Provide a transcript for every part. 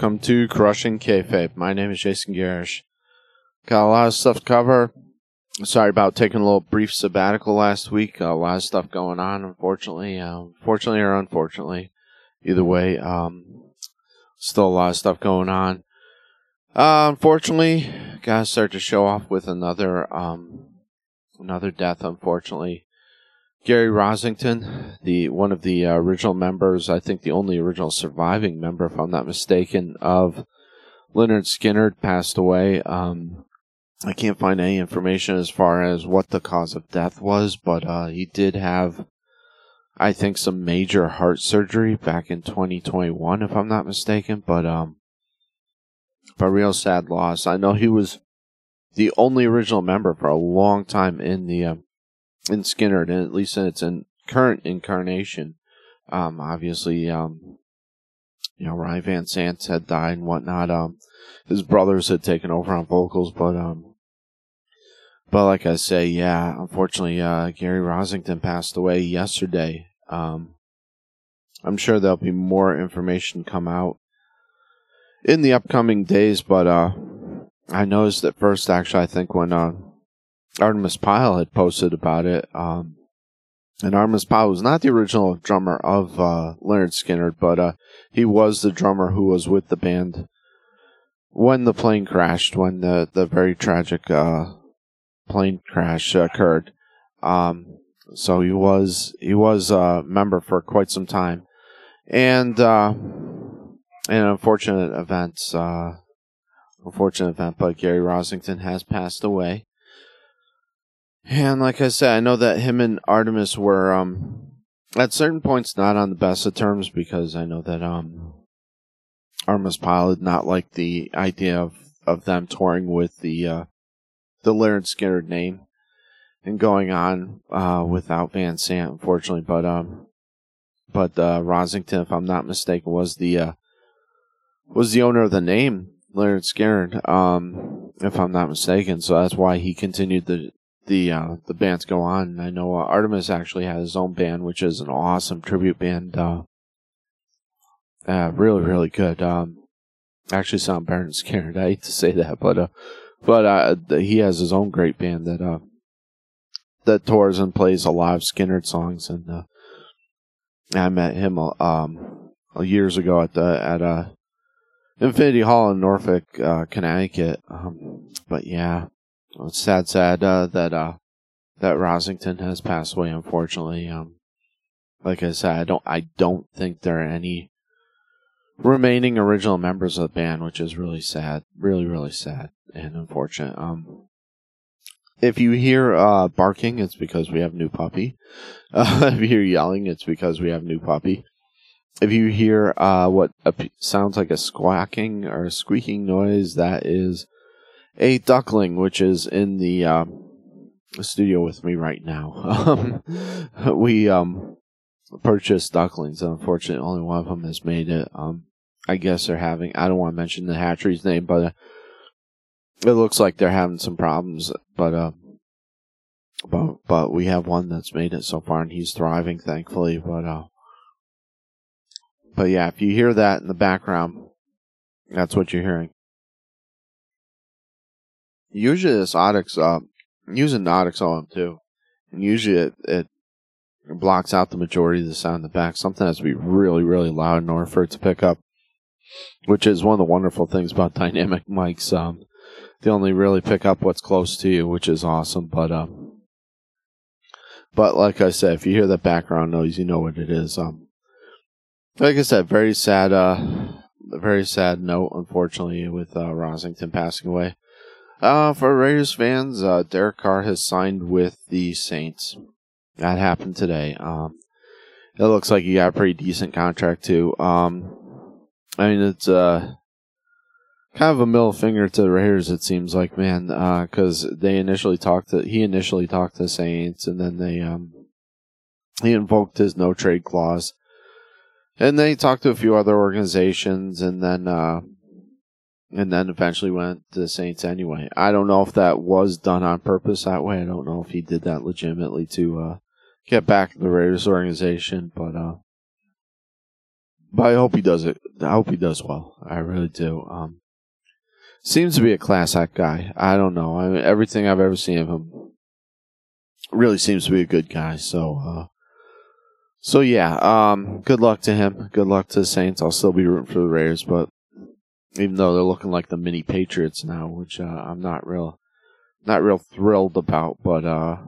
Welcome to Crushing Kayfabe. My name is Jason Gerrish. Got a lot of stuff to cover. Sorry about taking a little brief sabbatical last week. a lot of stuff going on, unfortunately. Uh, fortunately or unfortunately, either way, um, still a lot of stuff going on. Uh, unfortunately, gotta start to show off with another um, another death. Unfortunately, Gary Rossington, the one of the uh, original members, I think the only original surviving member, if I'm not mistaken, of Lynyrd Skynyrd passed away. Um, I can't find any information as far as what the cause of death was, but uh, he did have, I think, some major heart surgery back in 2021, if I'm not mistaken. But um, but real sad loss. I know he was the only original member for a long time in the um, in Skynyrd, and at least in its in current incarnation. Um, obviously, um, you know, Ryan Van Zant had died and whatnot. Um, his brothers had taken over on vocals, but um, but like I say, yeah, unfortunately, uh, Gary Rossington passed away yesterday. Um, I'm sure there'll be more information come out in the upcoming days, but uh, I noticed at first, actually, I think when uh, Artimus Pyle had posted about it. Um, and Artimus Pyle was not the original drummer of uh, Lynyrd Skynyrd, but uh, he was the drummer who was with the band when the plane crashed, when the, the very tragic uh, plane crash occurred. Um, so he was he was a member for quite some time, and uh, an unfortunate event, uh, unfortunate event. But Gary Rossington has passed away. And like I said, I know that him and Artimus were um at certain points not on the best of terms because I know that um Artimus Pyle did not like the idea of, of them touring with the uh the Lynyrd Skynyrd name and going on uh without Van Zant unfortunately. But um but uh Rossington if I'm not mistaken was the uh was the owner of the name Lynyrd Skynyrd um if I'm not mistaken. So that's why he continued the the uh, the bands go on. I know uh, Artimus actually has his own band, which is an awesome tribute band. Uh, uh really, really good. Um, actually, sound than Skynyrd. I hate to say that, but uh, but uh, he has his own great band that that tours and plays a lot of Skynyrd songs. And I met him um years ago at the at uh Infinity Hall in Norfolk, Connecticut. Um, but yeah, it's sad, sad uh, that uh, that Rossington has passed away. Unfortunately, um, like I said, I don't, I don't think there are any remaining original members of the band, which is really sad, really, really sad and unfortunate. Um, if you hear uh, barking, it's because we have new puppy. Uh, if you hear yelling, it's because we have new puppy. If you hear uh, what sounds like a squawking or a squeaking noise, that is a duckling, which is in the uh, studio with me right now. Um, we um, purchased ducklings. Unfortunately, only one of them has made it. Um, I guess they're having. I don't want to mention the hatchery's name, but uh, it looks like they're having some problems. But uh, but but we have one that's made it so far, and he's thriving, thankfully. But uh, but yeah, if you hear that in the background, that's what you're hearing usually this Audix, uh, using the Audix OM2, and usually it, it blocks out the majority of the sound in the back. Something has to be really, really loud in order for it to pick up, which is one of the wonderful things about dynamic mics. Um, they only really pick up what's close to you, which is awesome. But um, but like I said, if you hear that background noise, you know what it is. Um, like I said, very sad. Uh, very sad note, unfortunately, with uh, Rossington passing away. Uh, for Raiders fans, uh, Derek Carr has signed with the Saints. That happened today. Um, it looks like he got a pretty decent contract too. Um, I mean, it's uh, kind of a middle finger to the Raiders. It seems like, man, because uh, they initially talked to he initially talked to Saints, and then they um, he invoked his no trade clause, and then he talked to a few other organizations, and then uh, and then eventually went to the Saints anyway. I don't know if that was done on purpose that way. I don't know if he did that legitimately to uh, get back the Raiders organization, but uh, but I hope he does it. I hope he does well. I really do. Um, seems to be a class act guy. I don't know. I mean, everything I've ever seen of him really seems to be a good guy. So, uh, so yeah. Um, good luck to him. Good luck to the Saints. I'll still be rooting for the Raiders, but even though they're looking like the mini Patriots now, which uh, I'm not real, not real thrilled about, but uh,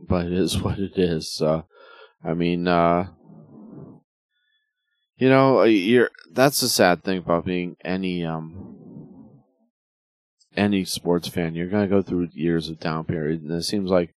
but it is what it is. Uh, I mean, uh, you know, uh, you're that's the sad thing about being any um any sports fan. You're gonna go through years of down period, and it seems like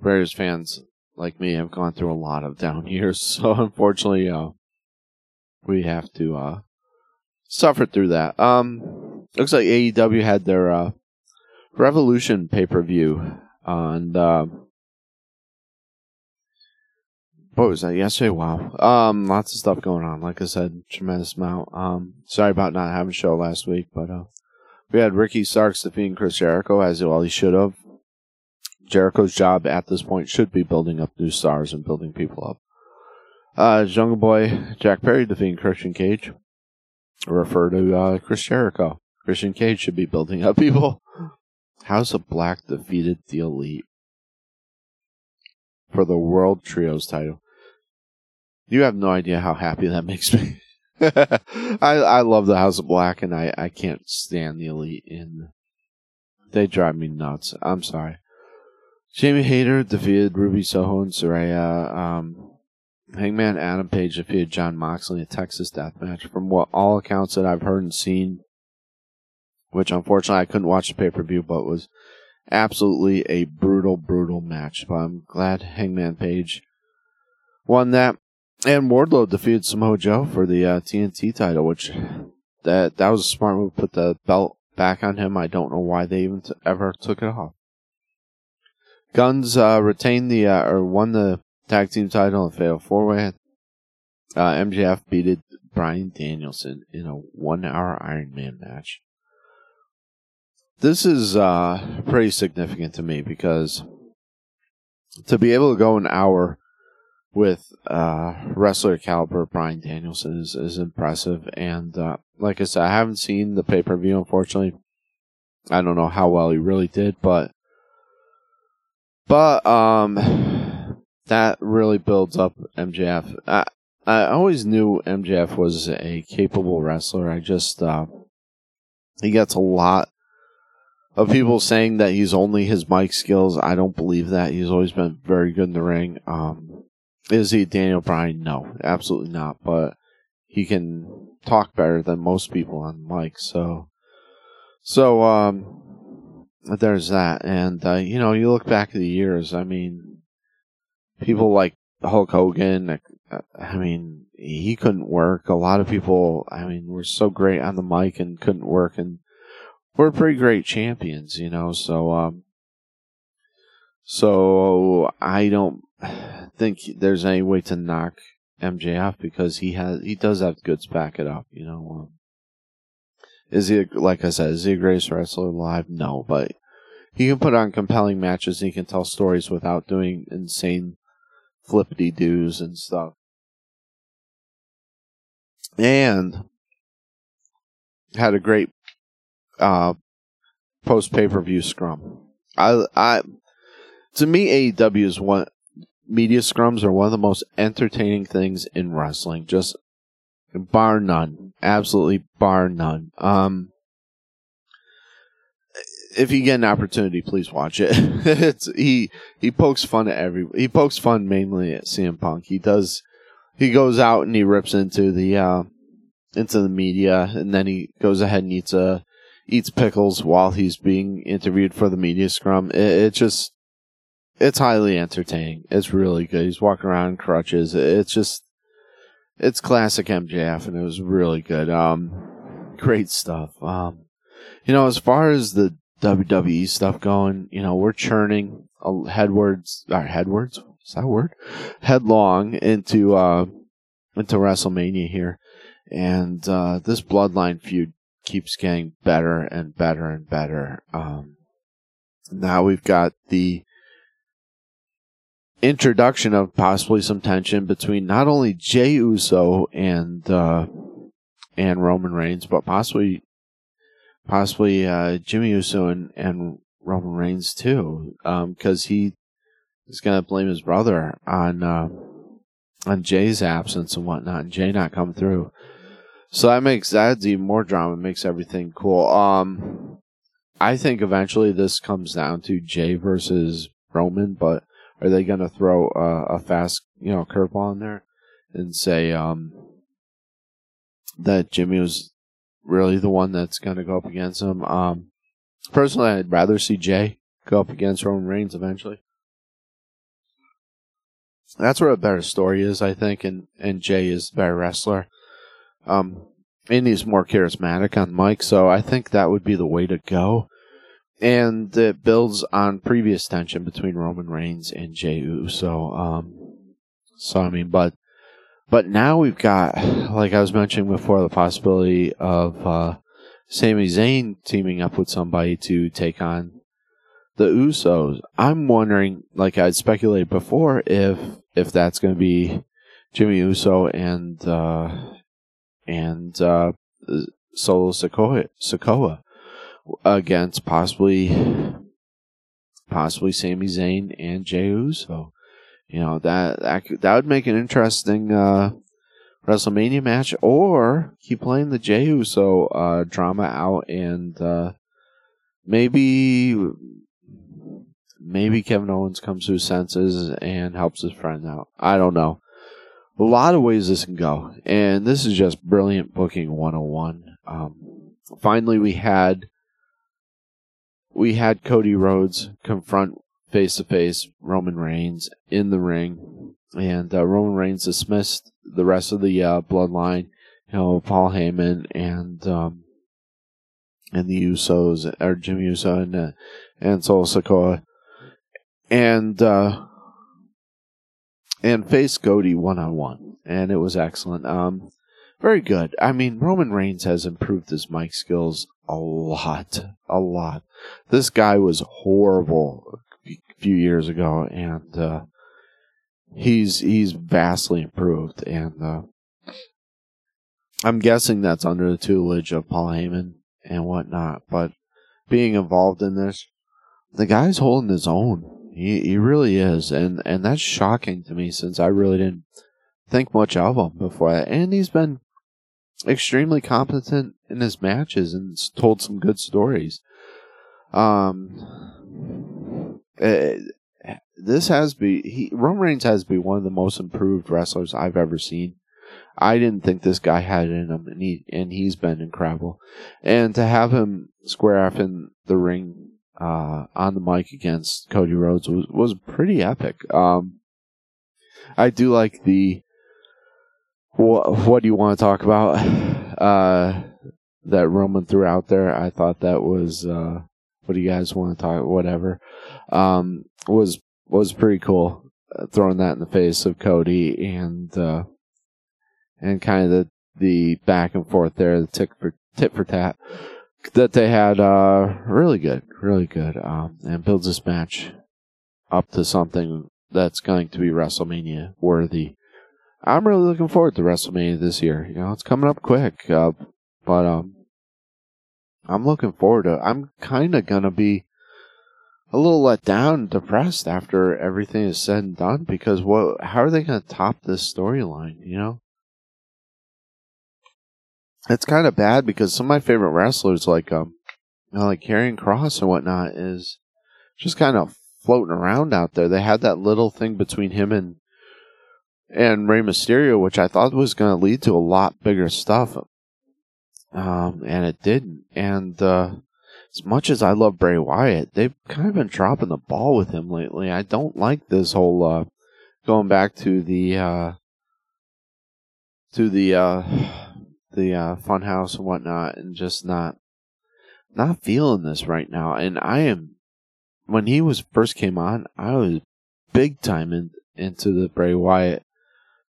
Raiders fans like me have gone through a lot of down years. So unfortunately, uh, we have to uh, suffer through that. Um, looks like AEW had their uh, Revolution pay per view on. Uh, what was that yesterday? Wow. Um, lots of stuff going on. Like I said, tremendous amount. Um, sorry about not having a show last week, but uh, we had Ricky Starks defeating Chris Jericho as well he should have. Jericho's job at this point should be building up new stars and building people up. Uh, Jungle Boy Jack Perry defeating Christian Cage. Refer to uh, Chris Jericho. Christian Cage should be building up people. House of Black defeated the Elite for the World Trios title. You have no idea how happy that makes me. I I love the House of Black and I, I can't stand the Elite in they drive me nuts. I'm sorry. Jamie Hayter defeated Ruby Soho and Saraya. Um, Hangman Adam Page defeated Jon Moxley in a Texas death match. From what all accounts that I've heard and seen, which unfortunately I couldn't watch the pay per view, but was absolutely a brutal, brutal match. But I'm glad Hangman Page won that. And Wardlow defeated Samoa Joe for the uh, TNT title, which that that was a smart move. Put the belt back on him. I don't know why they even t- ever took it off. Gunns uh, retained the uh, or won the tag team title in Fatal Four Way. Uh, MJF beat Bryan Danielson in a one-hour Iron Man match. This is uh, pretty significant to me because to be able to go an hour with uh, wrestler caliber Bryan Danielson is, is impressive. And uh, like I said, I haven't seen the pay per view, unfortunately. I don't know how well he really did, but but um, that really builds up MJF. I I always knew MJF was a capable wrestler. I just uh, he gets a lot of people saying that he's only his mic skills. I don't believe that. He's always been very good in the ring. Um, is he Daniel Bryan? No, absolutely not. But he can talk better than most people on mic. So, so um, there's that. And, uh, you know, you look back at the years, I mean, people like Hulk Hogan, uh, I mean, he couldn't work. A lot of people, I mean, were so great on the mic and couldn't work. And we're pretty great champions, you know, so, um, so I don't think there's any way to knock MJF because he has, he does have goods back it up, you know, um, is he, like I said, is he the greatest wrestler alive? No, but he can put on compelling matches and he can tell stories without doing insane flippity doos and stuff. And had a great uh, post pay per view scrum. I, I, to me, AEW is one media scrums are one of the most entertaining things in wrestling. Just bar none. Absolutely bar none. Um, if you get an opportunity, please watch it. it's he he pokes fun at every he pokes fun mainly at CM Punk. He does he goes out and he rips into the uh, into the media, and then he goes ahead and eats a uh, eats pickles while he's being interviewed for the media scrum. It, it just it's highly entertaining. It's really good. He's walking around in crutches. It's just it's classic MJF, and it was really good. Um, great stuff. Um, you know, as far as the WWE stuff going, you know, we're churning headwards, or headwards, is that word? Headlong into uh, into WrestleMania here, and uh, this Bloodline feud keeps getting better and better and better. Um, now we've got the introduction of possibly some tension between not only Jey Uso and uh, and Roman Reigns, but possibly possibly uh, Jimmy Uso and, and Roman Reigns too, because um, he is going to blame his brother on uh, on Jey's absence and whatnot, and Jey not coming through. So that makes that even more drama. Makes everything cool. Um, I think eventually this comes down to Jey versus Roman, but are they going to throw a, a, fast, you know, curveball in there and say um, that Jimmy was really the one that's going to go up against him? Um, personally, I'd rather see Jey go up against Roman Reigns eventually. That's where a better story is, I think, and, and Jey is the better wrestler. Um, and he's more charismatic on mic, so I think that would be the way to go and it builds on previous tension between Roman Reigns and Jey Uso. Um, so I mean, but but now we've got, like I was mentioning before, the possibility of uh, Sami Zayn teaming up with somebody to take on the Usos. I'm wondering, like I'd speculated before, if if that's going to be Jimmy Uso and uh, and uh, Solo Sikoa. Sikoa against possibly possibly Sami Zayn and Jey Uso. You know that that that would make an interesting uh, WrestleMania match, or keep playing the Jey Uso uh, drama out, and uh, maybe maybe Kevin Owens comes to his senses and helps his friend out. I don't know. A lot of ways this can go, and this is just brilliant booking 101. Um, finally, we had we had Cody Rhodes confront face to face Roman Reigns in the ring, and uh, Roman Reigns dismissed the rest of the uh, bloodline. You know, Paul Heyman and um, and the Usos, or Jimmy Uso and uh, and Solo Sikoa, and uh, and face Cody one on one, and it was excellent. Um, very good. I mean, Roman Reigns has improved his mic skills a lot, a lot. This guy was horrible few years ago, and uh, he's he's vastly improved. And uh, I'm guessing that's under the tutelage of Paul Heyman and whatnot. But being involved in this, the guy's holding his own. He he really is, and and that's shocking to me since I really didn't think much of him before. And he's been extremely competent in his matches and told some good stories. Um, uh, this has be he Roman Reigns has to be one of the most improved wrestlers I've ever seen. I didn't think this guy had it in him, and he and he's been incredible. And to have him square off in the ring uh, on the mic against Cody Rhodes was was pretty epic. Um, I do like the what, what do you want to talk about? Uh, that Roman threw out there. I thought that was uh, what do you guys want to talk? Whatever um, was was pretty cool. Uh, throwing that in the face of Cody and uh, and kind of the the back and forth there, the tick for tit for tat that they had. Uh, really good, really good, um, and builds this match up to something that's going to be WrestleMania worthy. I'm really looking forward to WrestleMania this year. You know, it's coming up quick, uh, but um, I'm looking forward to. It. I'm kind of gonna be a little let down, depressed after everything is said and done because what? How are they gonna top this storyline? You know, it's kind of bad because some of my favorite wrestlers, like um, you know, like Karrion Kross and whatnot, is just kind of floating around out there. They had that little thing between him and and Rey Mysterio, which I thought was going to lead to a lot bigger stuff. Um, and it didn't. And uh, as much as I love Bray Wyatt, they've kind of been dropping the ball with him lately. I don't like this whole uh, going back to the uh, to the uh, the uh, funhouse and whatnot, and just not not feeling this right now. And I am when he was first came on, I was big time in, into the Bray Wyatt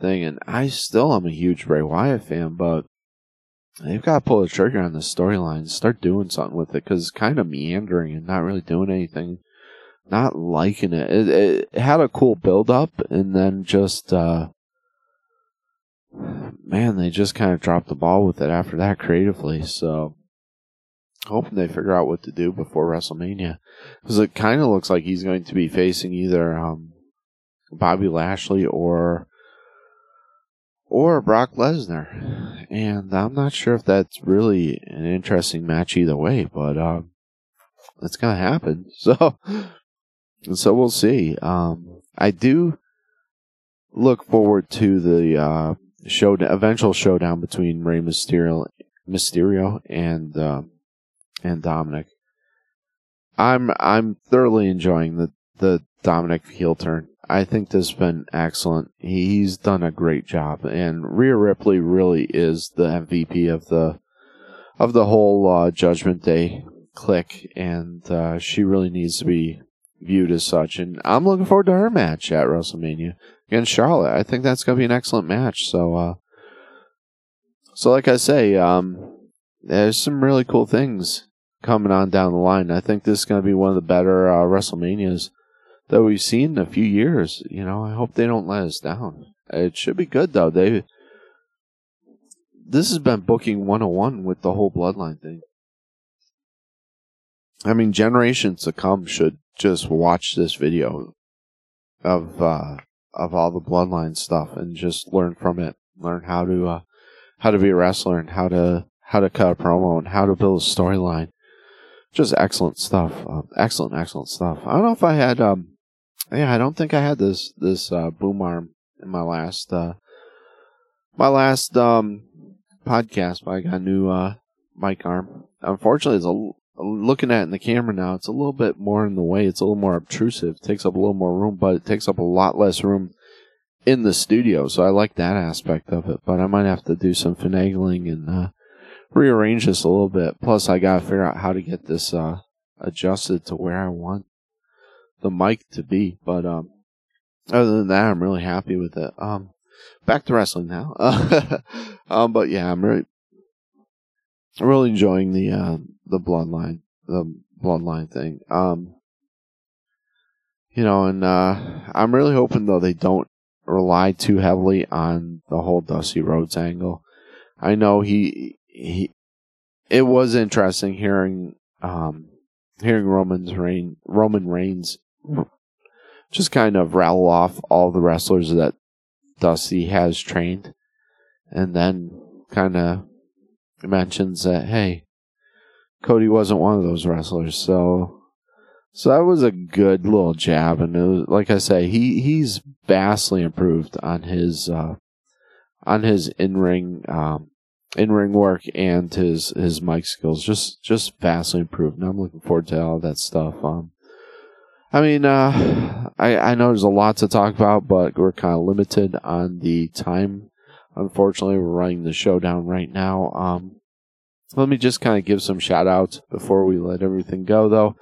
thing. And I still am a huge Bray Wyatt fan, but they've got to pull the trigger on this storyline, start doing something with it because it's kind of meandering and not really doing anything not liking it. It, it had a cool build up, and then just uh, man, they just kind of dropped the ball with it after that creatively. So hoping they figure out what to do before WrestleMania because it kind of looks like he's going to be facing either um, Bobby Lashley or or Brock Lesnar, and I'm not sure if that's really an interesting match either way, but um, it's gonna happen. So so we'll see. Um, I do look forward to the uh, show, eventual showdown between Rey Mysterio, Mysterio and uh, and Dominic. I'm I'm thoroughly enjoying the the Dominic heel turn. I think this has been excellent. He's done a great job, and Rhea Ripley really is the MVP of the of the whole uh, Judgment Day clique, and uh, she really needs to be viewed as such. And I'm looking forward to her match at WrestleMania against Charlotte. I think that's going to be an excellent match. So, uh, so like I say, um, there's some really cool things coming on down the line. I think this is going to be one of the better uh, WrestleManias that we've seen in a few years. You know, I hope they don't let us down. It should be good though. They this has been booking 101 with the whole bloodline thing. I mean, generations to come should just watch this video of uh, of all the bloodline stuff and just learn from it. Learn how to uh, how to be a wrestler and how to how to cut a promo and how to build a storyline. Just excellent stuff. Uh, excellent, excellent stuff. I don't know if I had. Um, yeah, I don't think I had this this uh, boom arm in my last uh, my last um, podcast. But I got a new uh, mic arm. Unfortunately, it's a looking at in the camera now, it's a little bit more in the way. It's a little more obtrusive. It takes up a little more room, but it takes up a lot less room in the studio. So I like that aspect of it. But I might have to do some finagling and uh, rearrange this a little bit. Plus, I got to figure out how to get this uh, adjusted to where I want the mic to be. But um, other than that, I'm really happy with it. Um, back to wrestling now. um, but yeah, I'm really really enjoying the uh, the bloodline the bloodline thing. Um, you know, and uh, I'm really hoping though they don't rely too heavily on the whole Dusty Rhodes angle. I know he he. It was interesting hearing um, hearing Roman's reign Roman Reigns just kind of rattle off all the wrestlers that Dusty has trained, and then kind of mentions that hey, Cody wasn't one of those wrestlers, so so that was a good little jab, and was, like I say, he he's vastly improved on his uh, on his in ring um, in ring work and his his mic skills. Just just vastly improved, and I'm looking forward to all that stuff. Um, I mean, uh, I I know there's a lot to talk about, but we're kind of limited on the time Unfortunately, we're running the show down right now. Um, let me just kind of give some shout outs before we let everything go, though.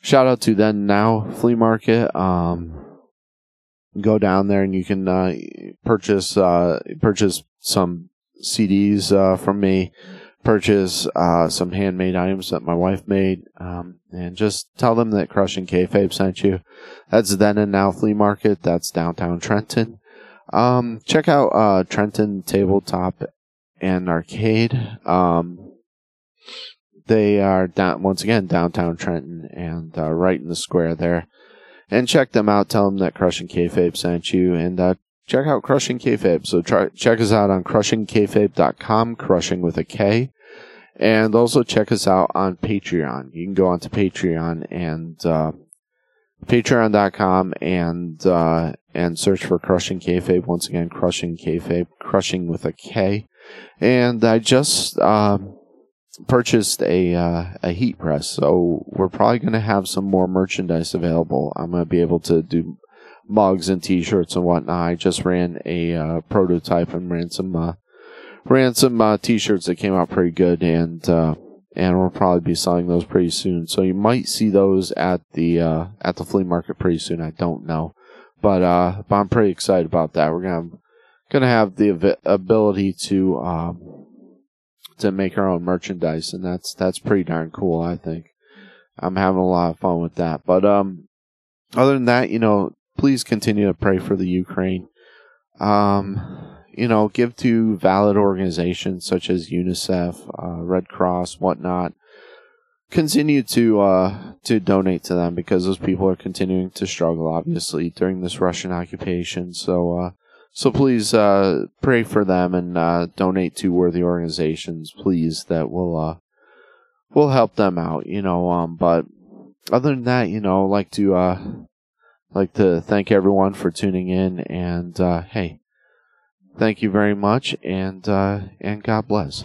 Shout out to Then Now Flea Market. Um, go down there and you can uh, purchase uh, purchase some CDs uh, from me, purchase uh, some handmade items that my wife made, um, and just tell them that Crushing Kayfabe sent you. That's Then and Now Flea Market. That's downtown Trenton. Um, check out uh, Trenton Tabletop and Arcade. Um, they are down once again downtown Trenton and uh, right in the square there. And check them out. Tell them that Crushing Kayfabe sent you, and check out Crushing Kayfabe. So try check us out on crushingkayfabe.com, crushing with a K, and also check us out on Patreon. You can go onto Patreon and uh, patreon.com and uh, and search for Crushing Kayfabe. Once again, Crushing Kayfabe, crushing with a K. And I just um, purchased a uh, a heat press, so we're probably going to have some more merchandise available. I'm going to be able to do mugs and T-shirts and whatnot. I just ran a uh, prototype and ran some uh, ran some uh, T-shirts that came out pretty good, and uh, and we'll probably be selling those pretty soon. So you might see those at the uh, at the flea market pretty soon. I don't know, but uh, but I'm pretty excited about that. We're gonna gonna have the av- ability to um, to make our own merchandise, and that's that's pretty darn cool. I think I'm having a lot of fun with that. But um, other than that, you know, please continue to pray for the Ukraine. Um, you know, give to valid organizations such as UNICEF, uh, Red Cross, whatnot. Continue to uh, to donate to them because those people are continuing to struggle, obviously, during this Russian occupation. So, uh, so please uh, pray for them and uh, donate to worthy organizations, please, that will uh, will help them out. You know, um, but other than that, you know, like to like to thank everyone for tuning in, and uh, hey, thank you very much, and uh, and God bless.